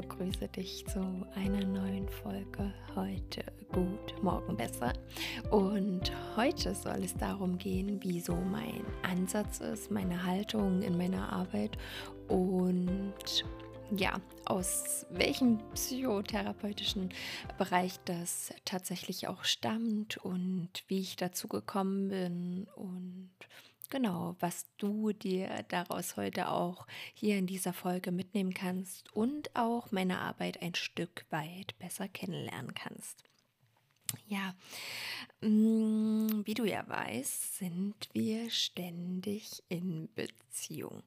begrüße dich zu einer neuen Folge heute gut, morgen besser. Und heute soll es darum gehen, wie so mein Ansatz ist, meine Haltung in meiner Arbeit und ja, aus welchem psychotherapeutischen Bereich das tatsächlich auch stammt und wie ich dazu gekommen bin und genau, was du dir daraus heute auch hier in dieser Folge mitnehmen kannst und auch meine Arbeit ein Stück weit besser kennenlernen kannst. Ja, mm, wie du ja weißt, sind wir ständig in Beziehung.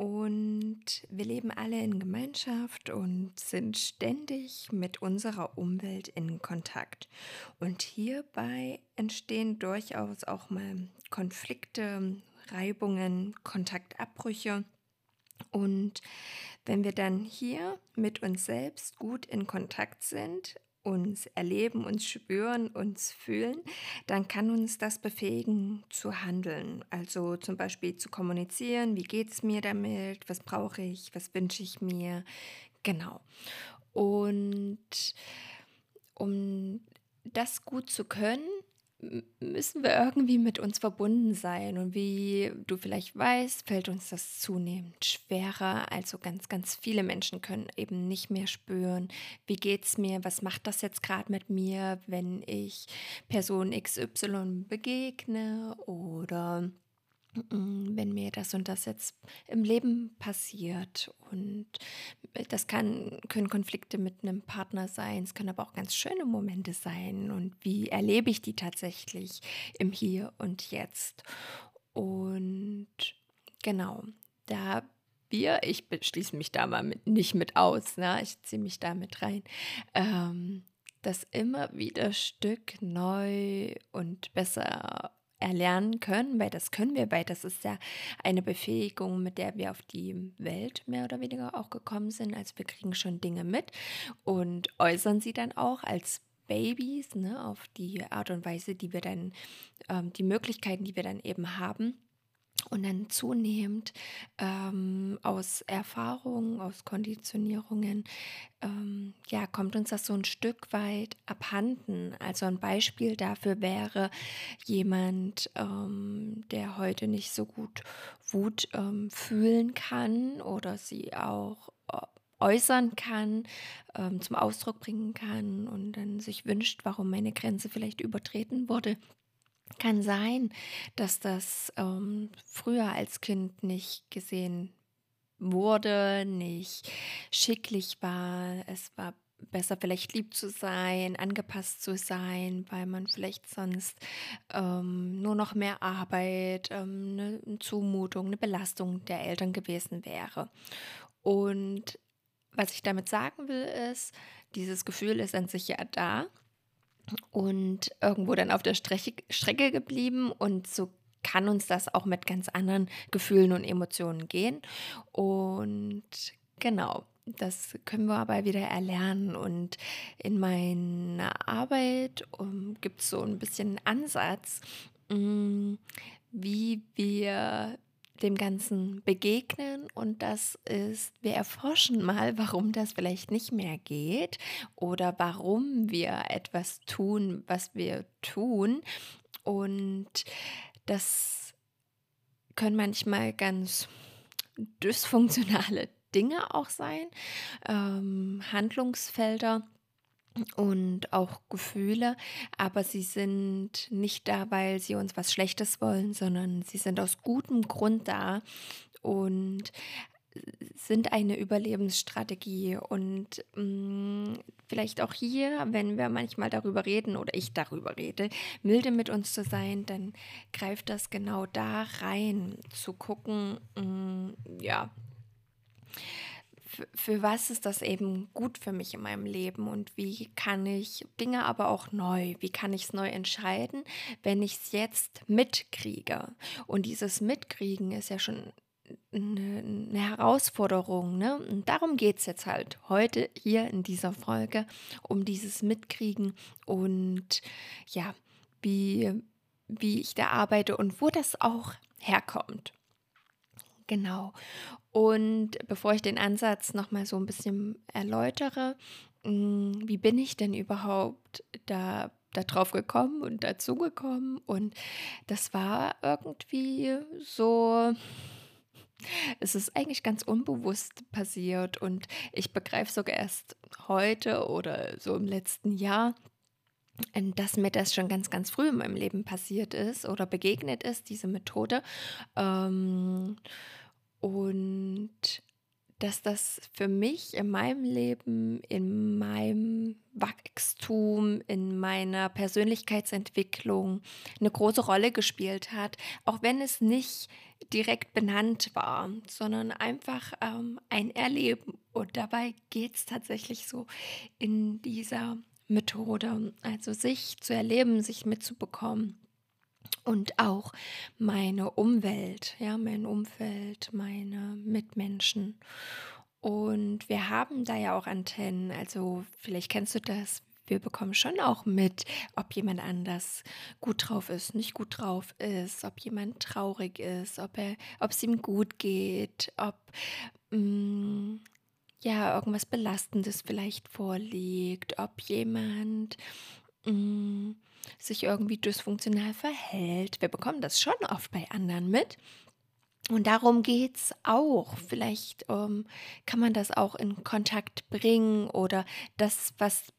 Und wir leben alle in Gemeinschaft und sind ständig mit unserer Umwelt in Kontakt. Und hierbei entstehen durchaus auch mal Konflikte, Reibungen, Kontaktabbrüche. Und wenn wir dann hier mit uns selbst gut in Kontakt sind uns erleben, uns spüren, uns fühlen, dann kann uns das befähigen zu handeln. Also zum Beispiel zu kommunizieren, wie geht es mir damit, was brauche ich, was wünsche ich mir. Genau. Und um das gut zu können, müssen wir irgendwie mit uns verbunden sein. Und wie du vielleicht weißt, fällt uns das zunehmend schwerer. Also ganz, ganz viele Menschen können eben nicht mehr spüren, wie geht es mir, was macht das jetzt gerade mit mir, wenn ich Person XY begegne oder wenn mir das und das jetzt im Leben passiert. Und das kann, können Konflikte mit einem Partner sein, es können aber auch ganz schöne Momente sein. Und wie erlebe ich die tatsächlich im Hier und Jetzt? Und genau, da wir, ich schließe mich da mal mit, nicht mit aus, ne? ich ziehe mich da mit rein. Ähm, das immer wieder Stück neu und besser erlernen können, weil das können wir, weil das ist ja eine Befähigung, mit der wir auf die Welt mehr oder weniger auch gekommen sind. Also wir kriegen schon Dinge mit und äußern sie dann auch als Babys, ne, auf die Art und Weise, die wir dann, ähm, die Möglichkeiten, die wir dann eben haben. Und dann zunehmend ähm, aus Erfahrungen, aus Konditionierungen, ähm, ja, kommt uns das so ein Stück weit abhanden. Also ein Beispiel dafür wäre jemand, ähm, der heute nicht so gut Wut ähm, fühlen kann oder sie auch äh, äußern kann, ähm, zum Ausdruck bringen kann und dann sich wünscht, warum meine Grenze vielleicht übertreten wurde kann sein, dass das ähm, früher als Kind nicht gesehen wurde, nicht schicklich war. Es war besser vielleicht lieb zu sein, angepasst zu sein, weil man vielleicht sonst ähm, nur noch mehr Arbeit, ähm, eine Zumutung, eine Belastung der Eltern gewesen wäre. Und was ich damit sagen will, ist, dieses Gefühl ist an sich ja da und irgendwo dann auf der Strecke, geblieben und so kann uns das auch mit ganz anderen Gefühlen und Emotionen gehen. Und genau, das können wir aber wieder erlernen. Und in meiner Arbeit um, gibt es so ein bisschen Ansatz, mh, mm, wie wir dem Ganzen begegnen und das ist, wir erforschen mal, warum das vielleicht nicht mehr geht oder warum wir etwas tun, was wir tun. Und das können manchmal ganz dysfunktionale Dinge auch sein, ähm, Handlungsfelder und auch Gefühle, aber sie sind nicht da, weil sie uns was Schlechtes wollen, sondern sie sind aus gutem Grund da und sind eine Überlebensstrategie. Und mh, mm, vielleicht auch hier, wenn wir manchmal darüber reden oder ich darüber rede, milde mit uns zu sein, dann greift das genau da rein, zu gucken, mh, mm, ja, für, was ist das eben gut für mich in meinem Leben und wie kann ich Dinge aber auch neu, wie kann ich es neu entscheiden, wenn ich es jetzt mitkriege. Und dieses Mitkriegen ist ja schon eine, eine Herausforderung. Ne? Und darum geht es jetzt halt heute hier in dieser Folge, um dieses Mitkriegen und ja, wie, wie ich da arbeite und wo das auch herkommt. Genau. Und bevor ich den Ansatz nochmal so ein bisschen erläutere, mm, wie bin ich denn überhaupt da darauf gekommen und dazu gekommen? Und das war irgendwie so, es ist eigentlich ganz unbewusst passiert und ich begreife sogar erst heute oder so im letzten Jahr, dass mir das schon ganz, ganz früh in meinem Leben passiert ist oder begegnet ist, diese Methode. Ähm, und dass das für mich in meinem Leben, in meinem Wachstum, in meiner Persönlichkeitsentwicklung eine große Rolle gespielt hat, auch wenn es nicht direkt benannt war, sondern einfach ähm, ein Erleben. Und dabei geht es tatsächlich so in dieser Methode, also sich zu erleben, sich mitzubekommen und auch meine Umwelt, ja, mein Umfeld, meine Mitmenschen. Und wir haben da ja auch Antennen, also vielleicht kennst du das. Wir bekommen schon auch mit, ob jemand anders gut drauf ist, nicht gut drauf ist, ob jemand traurig ist, ob er, ob es ihm gut geht, ob mh, mm, ja irgendwas Belastendes vielleicht vorliegt, ob jemand mh, mm, sich irgendwie dysfunktional verhält. Wir bekommen das schon oft bei anderen mit. Und darum geht es auch. Vielleicht ähm, kann man das auch in Kontakt bringen oder das, was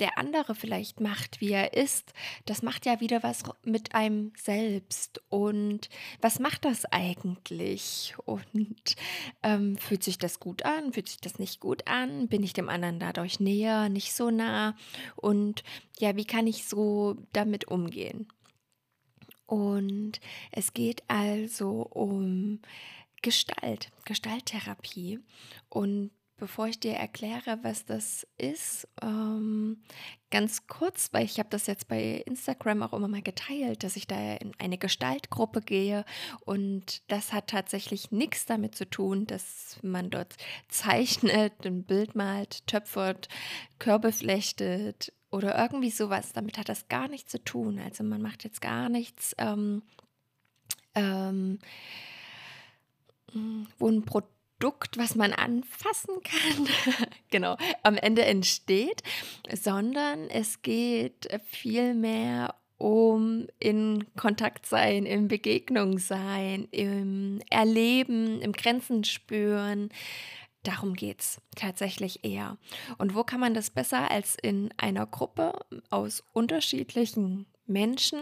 der andere vielleicht macht, wie er ist, das macht ja wieder was mit einem selbst. Und was macht das eigentlich? Und ähm, fühlt sich das gut an? Fühlt sich das nicht gut an? Bin ich dem anderen dadurch näher, nicht so nah? Und ja, wie kann ich so damit umgehen? Und es geht also um Gestalt, Gestalttherapie. Und Bevor ich dir erkläre, was das ist, ähm, ganz kurz, weil ich habe das jetzt bei Instagram auch immer mal geteilt, dass ich da in eine Gestaltgruppe gehe und das hat tatsächlich nichts damit zu tun, dass man dort zeichnet, ein Bild malt, töpfert, Körbe flechtet oder irgendwie sowas. Damit hat das gar nichts zu tun. Also man macht jetzt gar nichts. Ähm, ähm, wo ein Produkt Produkt, was man anfassen kann, genau, am Ende entsteht, sondern es geht vielmehr um in Kontakt sein, in Begegnung sein, im Erleben, im Grenzen spüren. Darum geht es tatsächlich eher. Und wo kann man das besser als in einer Gruppe aus unterschiedlichen Menschen?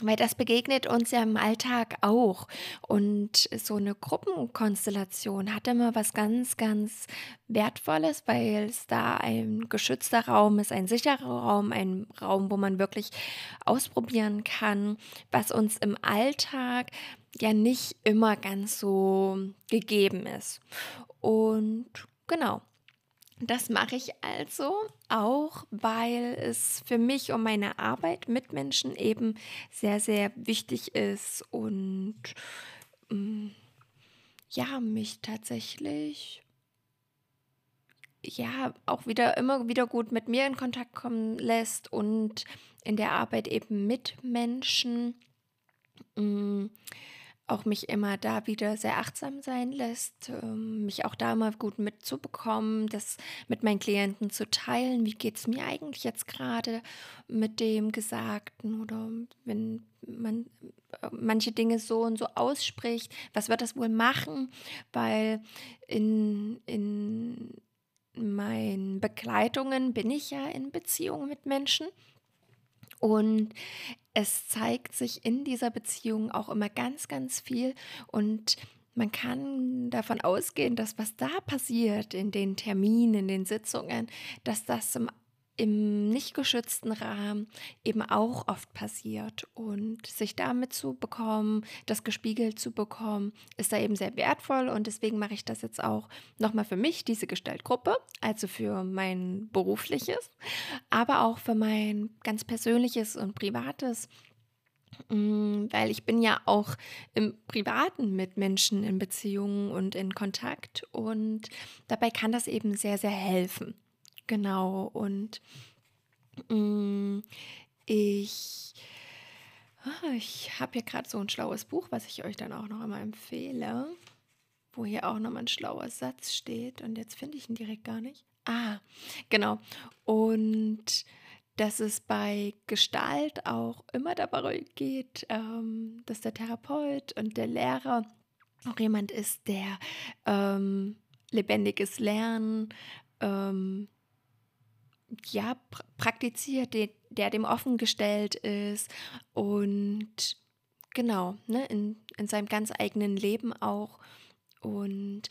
Weil das begegnet uns ja im Alltag auch. Und so eine Gruppenkonstellation hat immer was ganz, ganz Wertvolles, weil es da ein geschützter Raum ist, ein sicherer Raum, ein Raum, wo man wirklich ausprobieren kann, was uns im Alltag ja nicht immer ganz so gegeben ist. Und genau, das mache ich also auch, weil es für mich und meine Arbeit mit Menschen eben sehr, sehr wichtig ist und ähm, ja, mich tatsächlich ja auch wieder immer wieder gut mit mir in Kontakt kommen lässt und in der Arbeit eben mit Menschen. Ähm, auch mich immer da wieder sehr achtsam sein lässt, ähm, mich auch da immer gut mitzubekommen, das mit meinen Klienten zu teilen. Wie geht es mir eigentlich jetzt gerade mit dem Gesagten oder wenn man äh, manche Dinge so und so ausspricht, was wird das wohl machen? Weil in, in meinen Begleitungen bin ich ja in Beziehung mit Menschen und es zeigt sich in dieser Beziehung auch immer ganz, ganz viel und man kann davon ausgehen, dass was da passiert in den Terminen, in den Sitzungen, dass das im im nicht geschützten Rahmen eben auch oft passiert. Und sich damit zu bekommen, das gespiegelt zu bekommen, ist da eben sehr wertvoll. Und deswegen mache ich das jetzt auch nochmal für mich, diese Gestaltgruppe, also für mein berufliches, aber auch für mein ganz persönliches und privates mm, weil ich bin ja auch im Privaten mit Menschen in Beziehungen und in Kontakt und dabei kann das eben sehr, sehr helfen. Genau, und mh, mm, ich, ah, ich habe hier gerade so ein schlaues Buch, was ich euch dann auch noch einmal empfehle. wo hier auch nochmal ein schlauer Satz steht. Und jetzt finde ich ihn direkt gar nicht. Ah, genau. Und dass es bei Gestalt auch immer dabei geht, ähm, dass der Therapeut und der Lehrer auch jemand ist, der ähm, lebendiges Lernen ähm, ja, pr praktiziert, der, der dem offen gestellt ist und genau, ne, in, in seinem ganz eigenen Leben auch. Und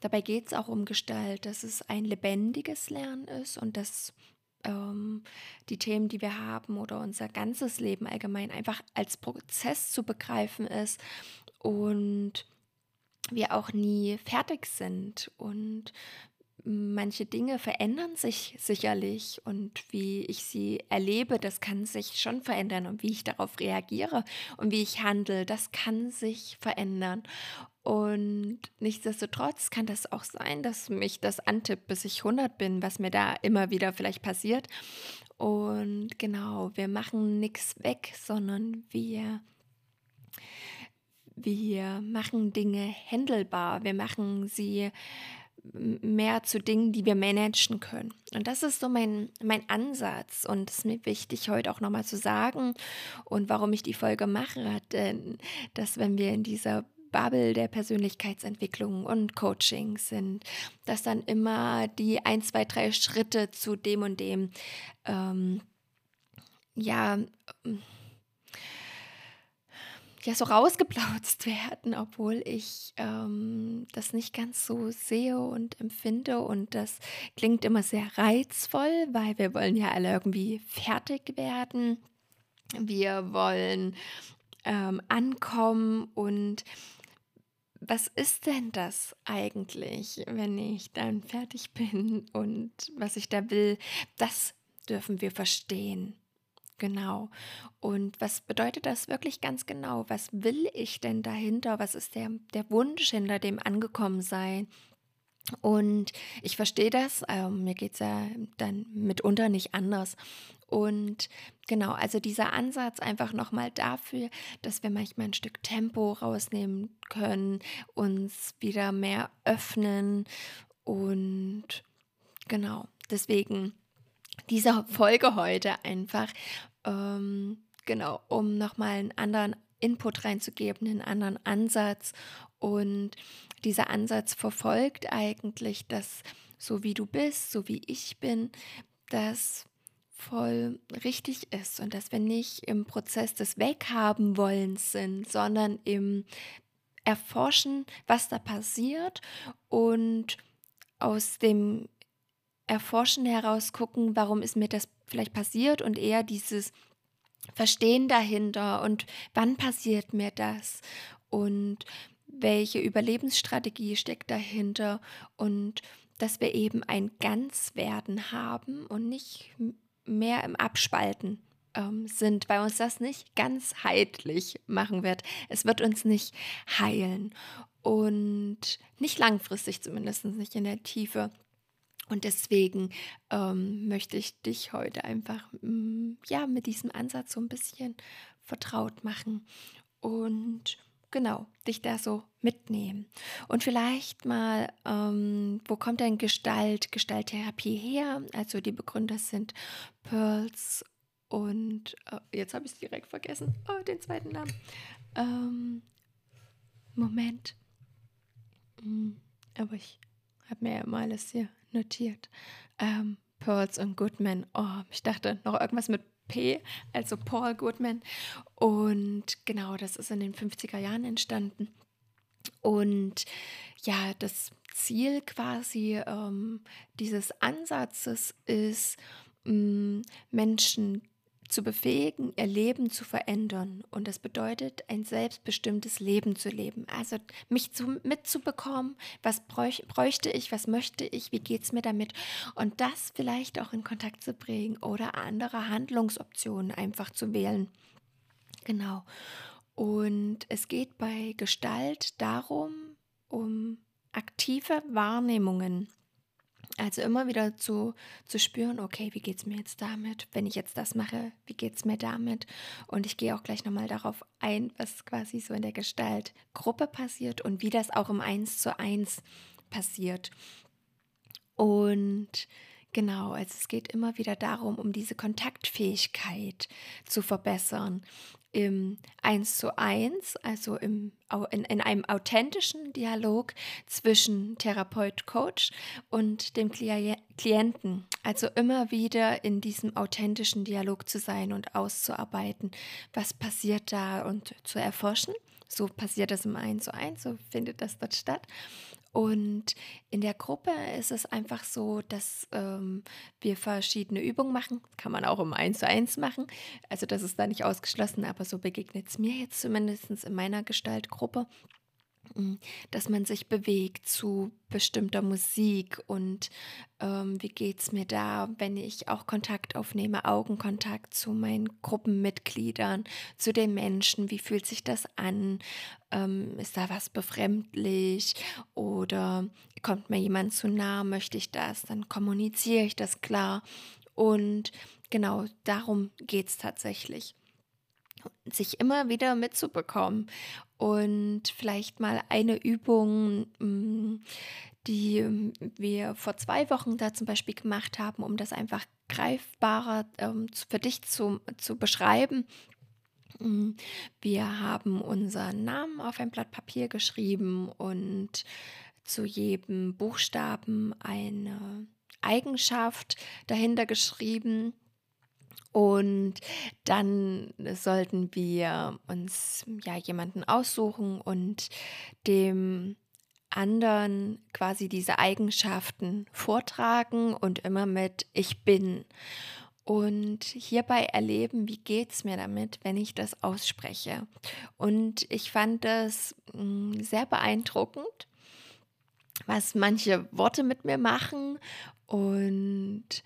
dabei geht es auch um Gestalt, dass es ein lebendiges Lernen ist und dass ähm, die Themen, die wir haben oder unser ganzes Leben allgemein einfach als Prozess zu begreifen ist und wir auch nie fertig sind und manche Dinge verändern sich sicherlich und wie ich sie erlebe, das kann sich schon verändern und wie ich darauf reagiere und wie ich handle, das kann sich verändern. Und nichtsdestotrotz kann das auch sein, dass mich das antippt, bis ich 100 bin, was mir da immer wieder vielleicht passiert. Und genau, wir machen nichts weg, sondern wir wir machen Dinge handelbar, wir machen sie mehr zu Dingen, die wir managen können. Und das ist so mein, mein Ansatz und es ist mir wichtig, heute auch nochmal zu sagen und warum ich die Folge mache, denn dass wenn wir in dieser Bubble der Persönlichkeitsentwicklung und Coaching sind, dass dann immer die ein, zwei, drei Schritte zu dem und dem, ähm, ja, ja so rausgeplautzt werden, obwohl ich ähm, das nicht ganz so sehe und empfinde. Und das klingt immer sehr reizvoll, weil wir wollen ja alle irgendwie fertig werden. Wir wollen ähm, ankommen und was ist denn das eigentlich, wenn ich dann fertig bin und was ich da will, das dürfen wir verstehen. Genau. Und was bedeutet das wirklich ganz genau? Was will ich denn dahinter? Was ist der, der Wunsch hinter dem Angekommensein? Und ich verstehe das, äh, mir geht es ja dann mitunter nicht anders. Und genau, also dieser Ansatz einfach nochmal dafür, dass wir manchmal ein Stück Tempo rausnehmen können, uns wieder mehr öffnen und genau, deswegen dieser Folge heute einfach, ähm, genau, um nochmal einen anderen Input reinzugeben, einen anderen Ansatz. Und dieser Ansatz verfolgt eigentlich, dass so wie du bist, so wie ich bin, das voll richtig ist und dass wir nicht im Prozess des Weghaben wollens sind, sondern im Erforschen, was da passiert und aus dem Erforschen heraus gucken, warum ist mir das vielleicht passiert und eher dieses Verstehen dahinter und wann passiert mir das und welche Überlebensstrategie steckt dahinter und dass wir eben ein Ganzwerden haben und nicht mehr im Abspalten ähm, sind, weil uns das nicht ganzheitlich machen wird. Es wird uns nicht heilen und nicht langfristig zumindest nicht in der Tiefe. Und deswegen ähm, möchte ich dich heute einfach mm, ja, mit diesem Ansatz so ein bisschen vertraut machen und genau, dich da so mitnehmen. Und vielleicht mal, ähm, wo kommt denn Gestalt, Gestalttherapie her? Also die Begründer sind Pearls und äh, jetzt habe ich es direkt vergessen, oh, den zweiten Namen. Ähm, Moment. Hm, aber ich habe mir ja mal alles hier notiert. Ähm, Pearls und Goodman. Oh, ich dachte noch irgendwas mit P, also Paul Goodman. Und genau, das ist in den 50er Jahren entstanden. Und ja, das Ziel quasi ähm, dieses Ansatzes ist, ähm, Menschen zu befähigen, ihr Leben zu verändern. Und das bedeutet, ein selbstbestimmtes Leben zu leben. Also mich zu, mitzubekommen, was bräuch, bräuchte ich, was möchte ich, wie geht es mir damit. Und das vielleicht auch in Kontakt zu bringen oder andere Handlungsoptionen einfach zu wählen. Genau. Und es geht bei Gestalt darum, um aktive Wahrnehmungen Also immer wieder zu, zu spüren, okay, wie geht es mir jetzt damit? Wenn ich jetzt das mache, wie geht es mir damit? Und ich gehe auch gleich nochmal darauf ein, was quasi so in der Gestalt Gruppe passiert und wie das auch im Eins zu eins passiert. Und Genau, also es geht immer wieder darum, um diese Kontaktfähigkeit zu verbessern. Im Eins zu eins, also im, in, in einem authentischen Dialog zwischen Therapeut, Coach und dem Klienten. Also immer wieder in diesem authentischen Dialog zu sein und auszuarbeiten, was passiert da und zu erforschen. So passiert das im 1 zu 1, so findet das dort statt. Und in der Gruppe ist es einfach so, dass ähm, wir verschiedene Übungen machen. Kann man auch im 1 zu 1 machen. Also das ist da nicht ausgeschlossen, aber so begegnet es mir jetzt zumindest in meiner Gestaltgruppe. Dass man sich bewegt zu bestimmter Musik und ähm, wie geht es mir da, wenn ich auch Kontakt aufnehme, Augenkontakt zu meinen Gruppenmitgliedern, zu den Menschen, wie fühlt sich das an, ähm, ist da was befremdlich oder kommt mir jemand zu nah, möchte ich das, dann kommuniziere ich das klar. Und genau darum geht es tatsächlich sich immer wieder mitzubekommen und vielleicht mal eine Übung, mm, die wir vor zwei Wochen da zum Beispiel gemacht haben, um das einfach greifbarer ähm, für dich zu, zu beschreiben. Mm, wir haben unseren Namen auf ein Blatt Papier geschrieben und zu jedem Buchstaben eine Eigenschaft dahinter geschrieben und dann sollten wir uns ja jemanden aussuchen und dem anderen quasi diese Eigenschaften vortragen und immer mit Ich bin. Und hierbei erleben, wie geht es mir damit, wenn ich das ausspreche. Und ich fand das hm, sehr beeindruckend, was manche Worte mit mir machen und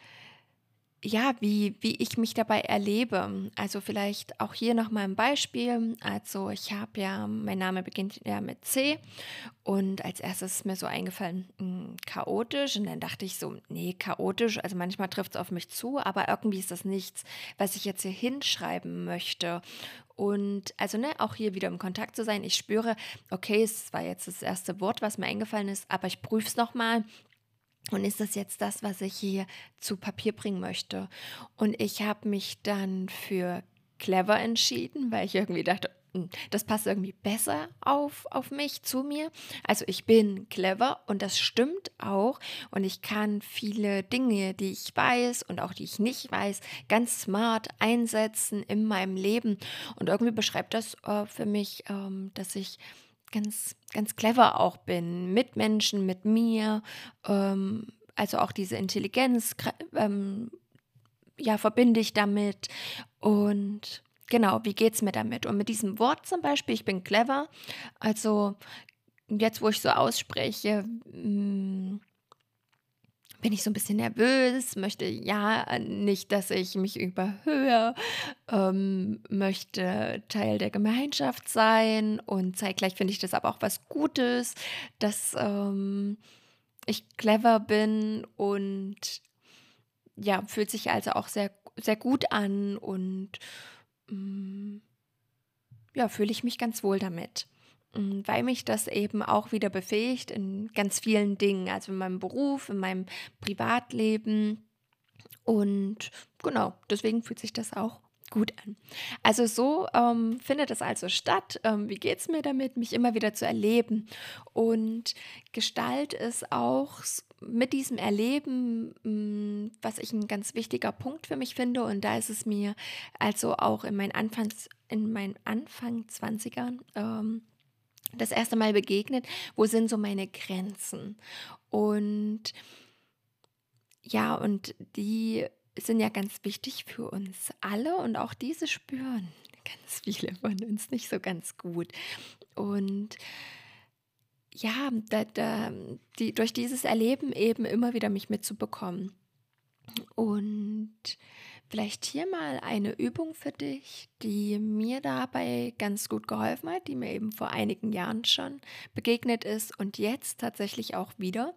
ja, wie, wie ich mich dabei erlebe. Also vielleicht auch hier nochmal ein Beispiel. Also ich habe ja, mein Name beginnt ja mit C und als erstes ist mir so eingefallen, mh, hm, chaotisch und dann dachte ich so, nee, chaotisch, also manchmal trifft es auf mich zu, aber irgendwie ist das nichts, was ich jetzt hier hinschreiben möchte. Und also ne, auch hier wieder im Kontakt zu sein. Ich spüre, okay, es war jetzt das erste Wort, was mir eingefallen ist, aber ich prüfe es nochmal und ist das jetzt das, was ich hier zu Papier bringen möchte? Und ich habe mich dann für clever entschieden, weil ich irgendwie dachte, hm, das passt irgendwie besser auf, auf mich, zu mir. Also ich bin clever und das stimmt auch. Und ich kann viele Dinge, die ich weiß und auch die ich nicht weiß, ganz smart einsetzen in meinem Leben. Und irgendwie beschreibt das äh, für mich, ähm, dass ich ganz, ganz clever auch bin, mit Menschen, mit mir, ähm, also auch diese Intelligenz, ähm, ja, verbinde ich damit und genau, wie geht es mir damit? Und mit diesem Wort zum Beispiel, ich bin clever, also jetzt, wo ich so ausspreche, mh, mm, bin ich so ein bisschen nervös, möchte ja nicht, dass ich mich überhöhe, ähm, möchte Teil der Gemeinschaft sein und zeitgleich finde ich das aber auch was Gutes, dass ähm, ich clever bin und ja, fühlt sich also auch sehr, sehr gut an und ähm, ja, fühle ich mich ganz wohl damit. Mm, weil mich das eben auch wieder befähigt in ganz vielen Dingen, also in meinem Beruf, in meinem Privatleben. Und genau, deswegen fühlt sich das auch gut an. Also so ähm, findet es also statt. Ähm, wie geht es mir damit, mich immer wieder zu erleben? Und Gestalt ist auch mit diesem Erleben, mh, mm, was ich ein ganz wichtiger Punkt für mich finde. Und da ist es mir also auch in meinen Anfangs, in meinen Anfang 20ern ähm, das erste Mal begegnet, wo sind so meine Grenzen? Und ja, und die sind ja ganz wichtig für uns alle und auch diese spüren ganz viele von uns nicht so ganz gut. Und ja, da, da, die, durch dieses Erleben eben immer wieder mich mitzubekommen. Und Vielleicht hier mal eine Übung für dich, die mir dabei ganz gut geholfen hat, die mir eben vor einigen Jahren schon begegnet ist und jetzt tatsächlich auch wieder.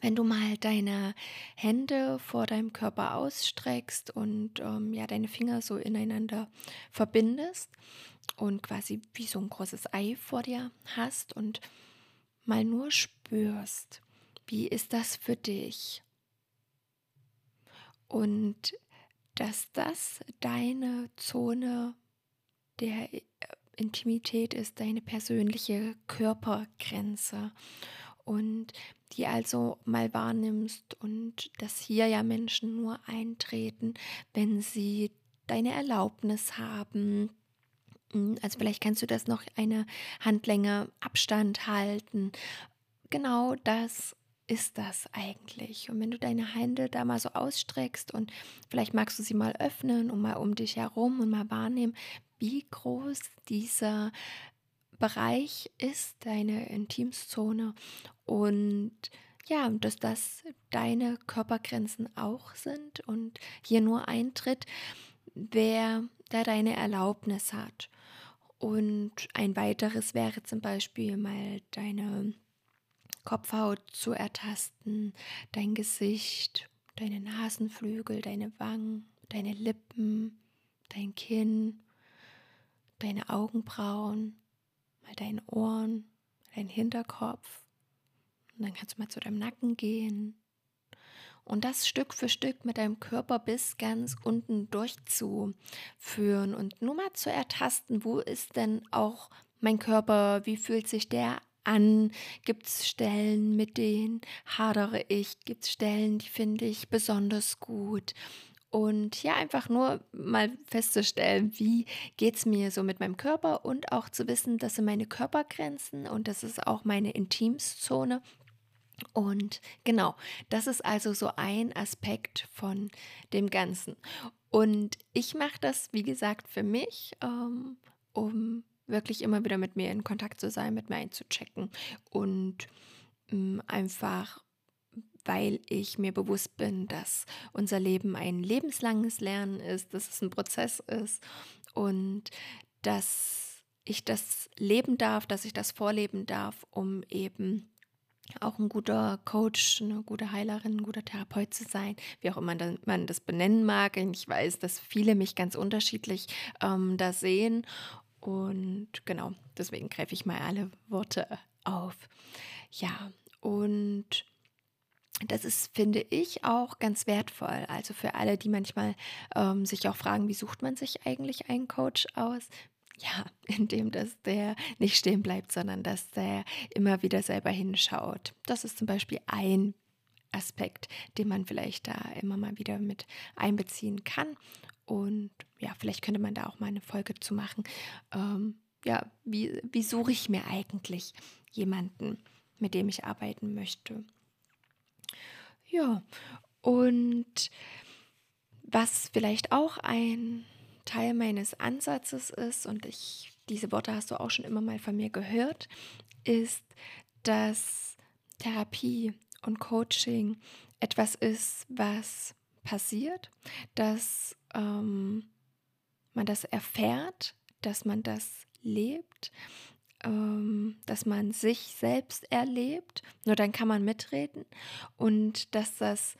wenn du mal deine Hände vor deinem Körper ausstreckst und ähm, ja deine Finger so ineinander verbindest und quasi wie so ein großes Ei vor dir hast und mal nur spürst, wie ist das für dich? Und dass das deine Zone der Intimität ist, deine persönliche Körpergrenze und die also mal wahrnimmst und dass hier ja Menschen nur eintreten, wenn sie deine Erlaubnis haben. Hm, also vielleicht kannst du das noch eine Handlänge Abstand halten. Genau das ist das eigentlich? Und wenn du deine Hände da mal so ausstreckst und vielleicht magst du sie mal öffnen und mal um dich herum und mal wahrnehmen, wie groß dieser Bereich ist, deine Intimszone und ja, dass das deine Körpergrenzen auch sind und hier nur eintritt, wer da deine Erlaubnis hat. Und ein weiteres wäre zum Beispiel mal deine Kopfhaut zu ertasten, dein Gesicht, deine Nasenflügel, deine Wangen, deine Lippen, dein Kinn, deine Augenbrauen, mal deine Ohren, dein Hinterkopf. Und dann kannst du mal zu deinem Nacken gehen. Und das Stück für Stück mit deinem Körper bis ganz unten durchzuführen und nur mal zu ertasten, wo ist denn auch mein Körper, wie fühlt sich der an? Gibt es Stellen, mit denen hadere ich? Gibt es Stellen, die finde ich besonders gut? Und ja, einfach nur mal festzustellen, wie geht es mir so mit meinem Körper und auch zu wissen, das sind meine Körpergrenzen und das ist auch meine Intimszone. Und genau, das ist also so ein Aspekt von dem Ganzen. Und ich mache das, wie gesagt, für mich, ähm, um wirklich immer wieder mit mir in Kontakt zu sein, mit mir einzuchecken und ähm, einfach weil ich mir bewusst bin, dass unser Leben ein lebenslanges Lernen ist, dass es ein Prozess ist und dass ich das leben darf, dass ich das vorleben darf, um eben auch ein guter Coach, eine gute Heilerin, ein guter Therapeut zu sein, wie auch immer man das benennen mag. Ich weiß, dass viele mich ganz unterschiedlich ähm, da sehen und genau, deswegen greife ich mal alle Worte auf. Ja, und das ist, finde ich, auch ganz wertvoll. Also für alle, die manchmal ähm, sich auch fragen, wie sucht man sich eigentlich einen Coach aus? Ja, indem dass der nicht stehen bleibt, sondern dass der immer wieder selber hinschaut. Das ist zum Beispiel ein Aspekt, den man vielleicht da immer mal wieder mit einbeziehen kann. Und ja, vielleicht könnte man da auch mal eine Folge zu machen. Ähm, ja, wie, wie suche ich mir eigentlich jemanden, mit dem ich arbeiten möchte? Ja, und was vielleicht auch ein Teil meines Ansatzes ist, und ich, diese Worte hast du auch schon immer mal von mir gehört, ist, dass Therapie und Coaching etwas ist, was passiert, dass ähm, man das erfährt, dass man das lebt, ähm, dass man sich selbst erlebt, nur dann kann man mitreden und dass das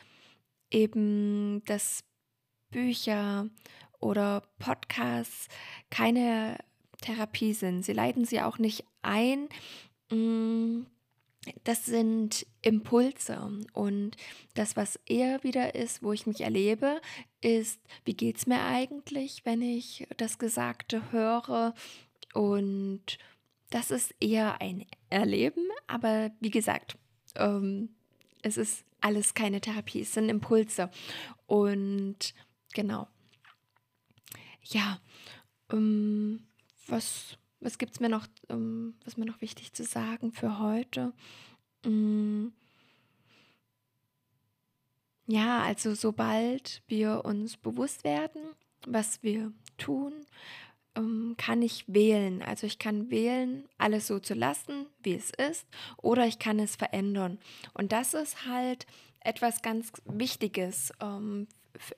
eben, dass Bücher oder Podcasts keine Therapie sind. Sie leiten sie auch nicht ein. Mm, das sind Impulse und das, was eher wieder ist, wo ich mich erlebe, ist, wie geht es mir eigentlich, wenn ich das Gesagte höre und das ist eher ein Erleben, aber wie gesagt, ähm, es ist alles keine Therapie, es sind Impulse. Und genau. Ja, ähm, was, was gibt es mir noch, ähm, was mir noch wichtig zu sagen für heute? Ähm, ja, also sobald wir uns bewusst werden, was wir tun, ähm, kann ich wählen. Also ich kann wählen, alles so zu lassen, wie es ist, oder ich kann es verändern. Und das ist halt etwas ganz Wichtiges ähm,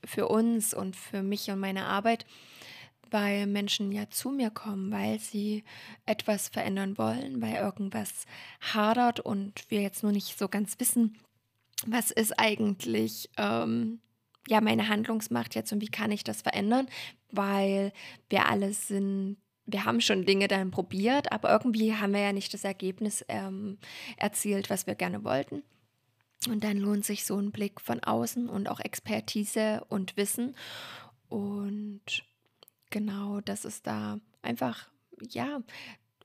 für uns und für mich und meine Arbeit, weil Menschen ja zu mir kommen, weil sie etwas verändern wollen, weil irgendwas hadert und wir jetzt nur nicht so ganz wissen, was ist eigentlich ähm, ja meine Handlungsmacht jetzt und wie kann ich das verändern? Weil wir alle sind, wir haben schon Dinge dann probiert, aber irgendwie haben wir ja nicht das Ergebnis ähm, erzielt, was wir gerne wollten. Und dann lohnt sich so ein Blick von außen und auch Expertise und Wissen. Und genau, das ist da einfach, ja,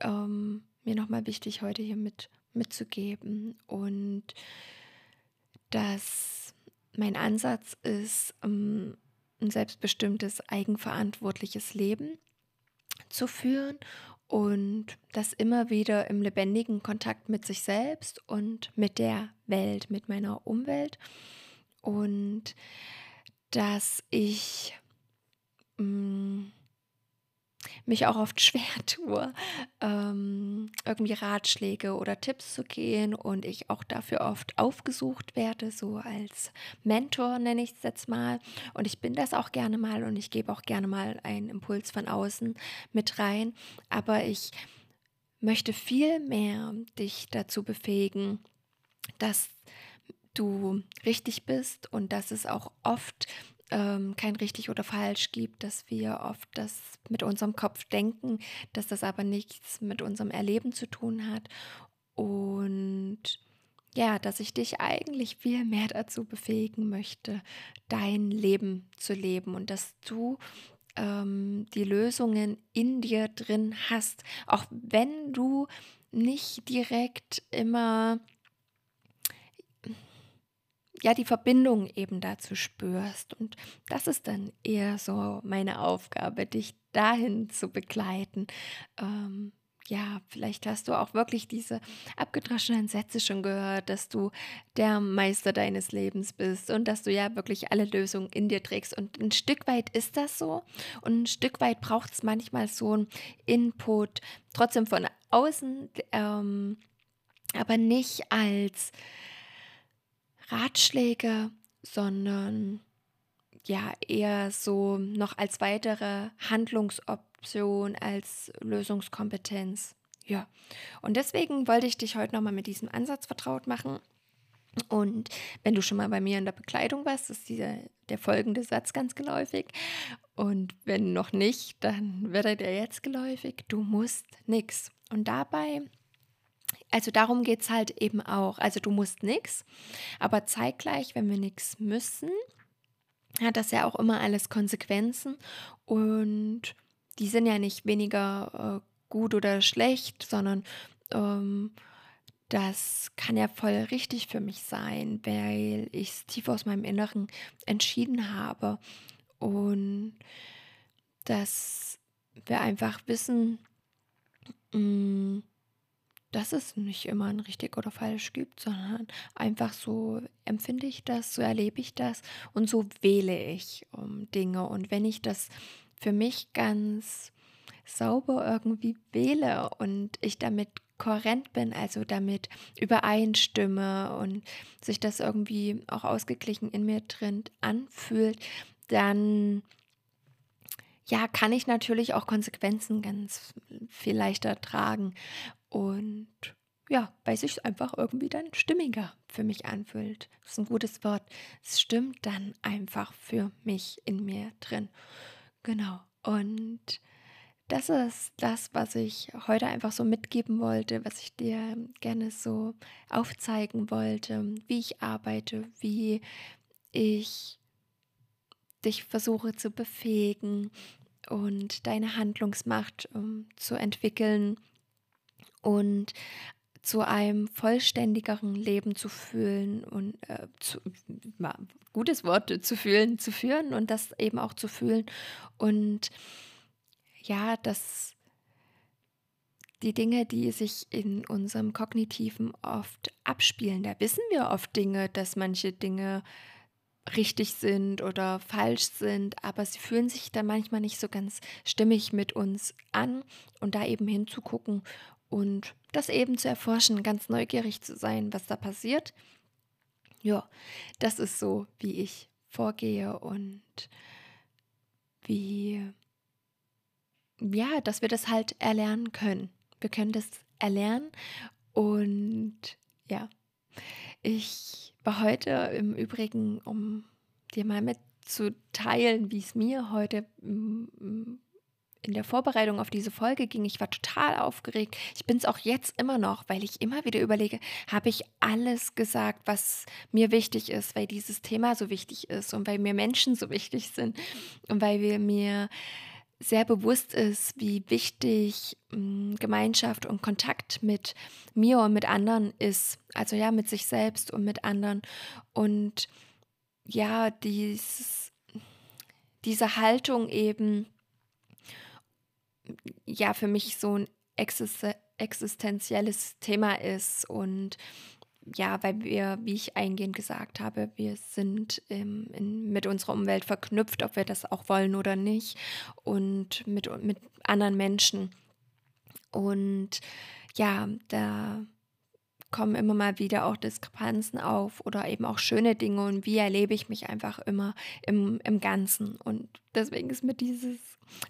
ähm, mir nochmal wichtig heute hier mit, mitzugeben. Und dass mein Ansatz ist, ähm, ein selbstbestimmtes, eigenverantwortliches Leben zu führen und das immer wieder im lebendigen Kontakt mit sich selbst und mit der Welt, mit meiner Umwelt und dass ich mm, mich auch oft schwer tue, ähm, irgendwie Ratschläge oder Tipps zu gehen und ich auch dafür oft aufgesucht werde, so als Mentor nenne ich es jetzt mal. Und ich bin das auch gerne mal und ich gebe auch gerne mal einen Impuls von außen mit rein. Aber ich möchte viel mehr dich dazu befähigen, dass du richtig bist und dass es auch oft ähm, kein richtig oder falsch gibt, dass wir oft das mit unserem Kopf denken, dass das aber nichts mit unserem Erleben zu tun hat. Und ja, dass ich dich eigentlich viel mehr dazu befähigen möchte, dein Leben zu leben und dass du ähm, die Lösungen in dir drin hast, auch wenn du nicht direkt immer ja die Verbindung eben dazu spürst. Und das ist dann eher so meine Aufgabe, dich dahin zu begleiten. Ähm, ja, vielleicht hast du auch wirklich diese abgedroschenen Sätze schon gehört, dass du der Meister deines Lebens bist und dass du ja wirklich alle Lösungen in dir trägst. Und ein Stück weit ist das so und ein Stück weit braucht es manchmal so einen Input, trotzdem von außen, ähm, aber nicht als Ratschläge, sondern ja eher so noch als weitere Handlungsoption, als Lösungskompetenz. Ja, und deswegen wollte ich dich heute nochmal mit diesem Ansatz vertraut machen. Und wenn du schon mal bei mir in der Bekleidung warst, ist dieser, der folgende Satz ganz geläufig. Und wenn noch nicht, dann wird er dir jetzt geläufig. Du musst nichts. Und dabei also darum geht es halt eben auch. Also du musst nichts, aber zeitgleich, wenn wir nichts müssen, hat das ja auch immer alles Konsequenzen und die sind ja nicht weniger äh, gut oder schlecht, sondern ähm, das kann ja voll richtig für mich sein, weil ich es tief aus meinem Inneren entschieden habe und dass wir einfach wissen, mh, mm, dass es nicht immer ein richtig oder falsch gibt, sondern einfach so empfinde ich das, so erlebe ich das und so wähle ich um Dinge. Und wenn ich das für mich ganz sauber irgendwie wähle und ich damit kohärent bin, also damit übereinstimme und sich das irgendwie auch ausgeglichen in mir drin anfühlt, dann ja, kann ich natürlich auch Konsequenzen ganz viel leichter tragen. Und ja, weil sich einfach irgendwie dann stimmiger für mich anfühlt. Das ist ein gutes Wort. Es stimmt dann einfach für mich in mir drin. Genau. Und das ist das, was ich heute einfach so mitgeben wollte, was ich dir gerne so aufzeigen wollte, wie ich arbeite, wie ich dich versuche zu befähigen und deine Handlungsmacht um, zu entwickeln und zu einem vollständigeren Leben zu fühlen und äh, zu, gutes Wort zu fühlen, zu führen und das eben auch zu fühlen. Und ja, dass die Dinge, die sich in unserem Kognitiven oft abspielen, da wissen wir oft Dinge, dass manche Dinge richtig sind oder falsch sind, aber sie fühlen sich dann manchmal nicht so ganz stimmig mit uns an und da eben hinzugucken und das eben zu erforschen, ganz neugierig zu sein, was da passiert. Ja, das ist so, wie ich vorgehe und wie, ja, dass wir das halt erlernen können. Wir können das erlernen und ja, Ich war heute im Übrigen, um dir mal mitzuteilen, wie es mir heute mm, mm, in der Vorbereitung auf diese Folge ging. Ich war total aufgeregt. Ich bin es auch jetzt immer noch, weil ich immer wieder überlege, habe ich alles gesagt, was mir wichtig ist, weil dieses Thema so wichtig ist und weil mir Menschen so wichtig sind und weil mir sehr bewusst ist, wie wichtig hm, Gemeinschaft und Kontakt mit mir und mit anderen ist. Also ja, mit sich selbst und mit anderen. Und ja, dieses, diese Haltung eben, ja, für mich so ein existenzielles Thema ist und ja, weil wir, wie ich eingehend gesagt habe, wir sind ähm, in, mit unserer Umwelt verknüpft, ob wir das auch wollen oder nicht, und mit, mit anderen Menschen. Und ja, da kommen immer mal wieder auch Diskrepanzen auf oder eben auch schöne Dinge und wie erlebe ich mich einfach immer im, im Ganzen. Und deswegen ist mir dieses,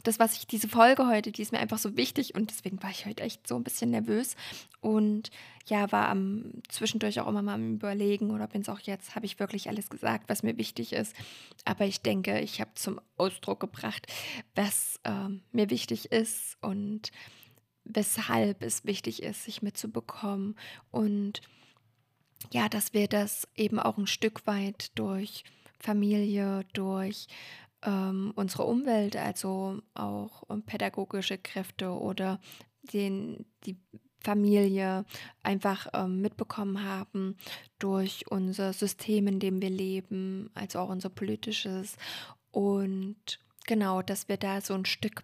das, was ich, diese Folge heute, die ist mir einfach so wichtig und deswegen war ich heute echt so ein bisschen nervös und ja, war am zwischendurch auch immer mal am Überlegen oder bin es auch jetzt, habe ich wirklich alles gesagt, was mir wichtig ist. Aber ich denke, ich habe zum Ausdruck gebracht, was ähm, mir wichtig ist und weshalb es wichtig ist, sich mitzubekommen. Und ja, dass wir das eben auch ein Stück weit durch Familie, durch ähm, unsere Umwelt, also auch um pädagogische Kräfte oder den, die Familie einfach ähm, mitbekommen haben durch unser System, in dem wir leben, also auch unser politisches. Und Genau, dass wir da so ein Stück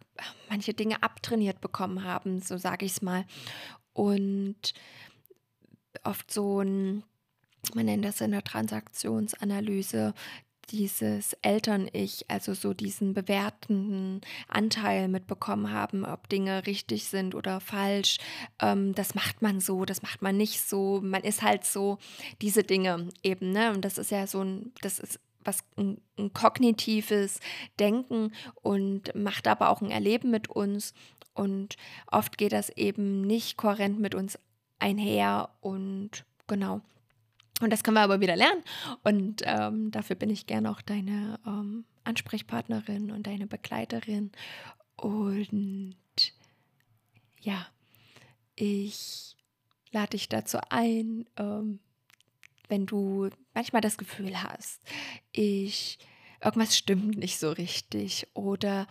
manche Dinge abtrainiert bekommen haben, so sage ich es mal. Und oft so ein, man nennt das in der Transaktionsanalyse, dieses Eltern-Ich, also so diesen bewertenden Anteil mitbekommen haben, ob Dinge richtig sind oder falsch. Ähm, das macht man so, das macht man nicht so. Man ist halt so diese Dinge eben, ne? Und das ist ja so ein, das ist was ein, ein kognitives Denken und macht aber auch ein Erleben mit uns. Und oft geht das eben nicht kohärent mit uns einher und genau. Und das können wir aber wieder lernen. Und ähm, dafür bin ich gerne auch deine ähm, Ansprechpartnerin und deine Begleiterin. Und ja, ich lade dich dazu ein, ähm, wenn du manchmal das Gefühl hast, ich irgendwas stimmt nicht so richtig oder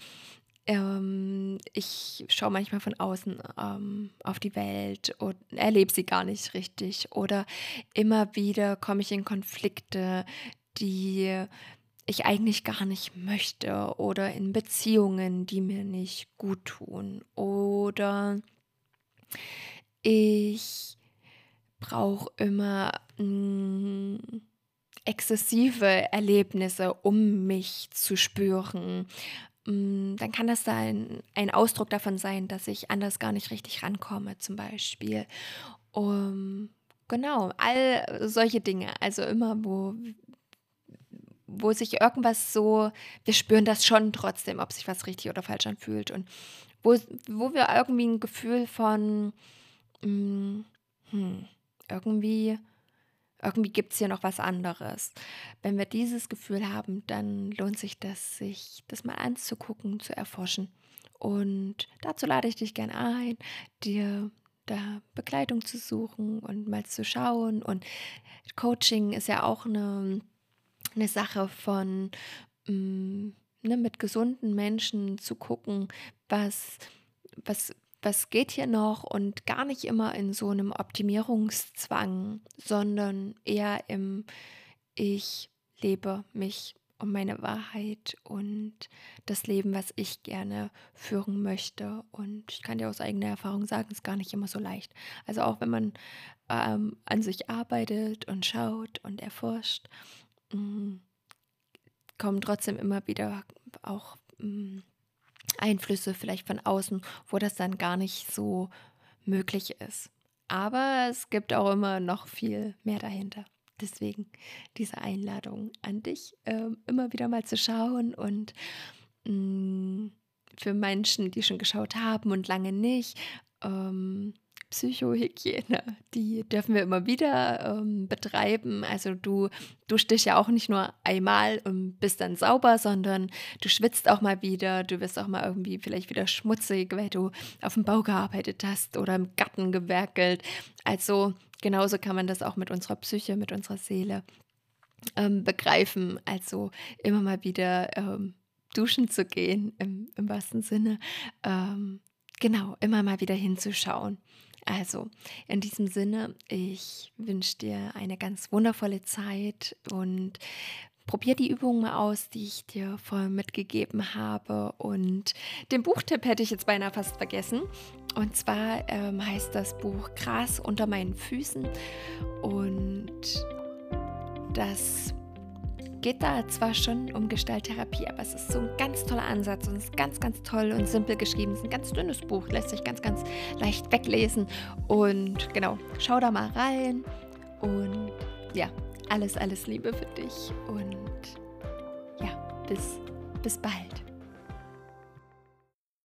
ähm, ich schaue manchmal von außen ähm, auf die Welt und erlebe sie gar nicht richtig oder immer wieder komme ich in Konflikte, die ich eigentlich gar nicht möchte oder in Beziehungen, die mir nicht gut tun oder ich brauche immer mh, mm, exzessive Erlebnisse, um mich zu spüren. Mh, mm, dann kann das sein, ein Ausdruck davon sein, dass ich anders gar nicht richtig rankomme, zum Beispiel. Um, genau, all solche Dinge. Also immer, wo, wo sich irgendwas so, wir spüren das schon trotzdem, ob sich was richtig oder falsch anfühlt. Und wo, wo wir irgendwie ein Gefühl von, mh, mm, hm, irgendwie, irgendwie gibt es hier noch was anderes. Wenn wir dieses Gefühl haben, dann lohnt sich das, sich das mal anzugucken, zu erforschen. Und dazu lade ich dich gerne ein, dir da Begleitung zu suchen und mal zu schauen. Und Coaching ist ja auch eine, eine Sache von mm, ne, mit gesunden Menschen zu gucken, was, was was geht hier noch und gar nicht immer in so einem Optimierungszwang, sondern eher im Ich lebe mich und meine Wahrheit und das Leben, was ich gerne führen möchte. Und ich kann dir aus eigener Erfahrung sagen, es ist gar nicht immer so leicht. Also auch wenn man ähm, an sich arbeitet und schaut und erforscht, mh, mm, kommen trotzdem immer wieder auch mh, mm, Einflüsse vielleicht von außen, wo das dann gar nicht so möglich ist. Aber es gibt auch immer noch viel mehr dahinter. Deswegen diese Einladung an dich, äh, immer wieder mal zu schauen und mm, für Menschen, die schon geschaut haben und lange nicht, ähm, Psychohygiene, die dürfen wir immer wieder ähm, betreiben. Also du duschst dich ja auch nicht nur einmal und bist dann sauber, sondern du schwitzt auch mal wieder, du wirst auch mal irgendwie vielleicht wieder schmutzig, weil du auf dem Bau gearbeitet hast oder im Garten gewerkelt. Also genauso kann man das auch mit unserer Psyche, mit unserer Seele ähm, begreifen. Also immer mal wieder ähm, duschen zu gehen, im, im wahrsten Sinne. Ähm, genau, immer mal wieder hinzuschauen. Also, in diesem Sinne, ich wünsche dir eine ganz wundervolle Zeit und probier die Übungen mal aus, die ich dir vorher mitgegeben habe. Und den Buchtipp hätte ich jetzt beinahe fast vergessen. Und zwar ähm, heißt das Buch Gras unter meinen Füßen. Und das geht da zwar schon um Gestalttherapie, aber es ist so ein ganz toller Ansatz und ist ganz, ganz toll und simpel geschrieben. Es ist ein ganz dünnes Buch, lässt sich ganz, ganz leicht weglesen. Und genau, schau da mal rein und ja, alles, alles Liebe für dich und ja, bis, bis bald.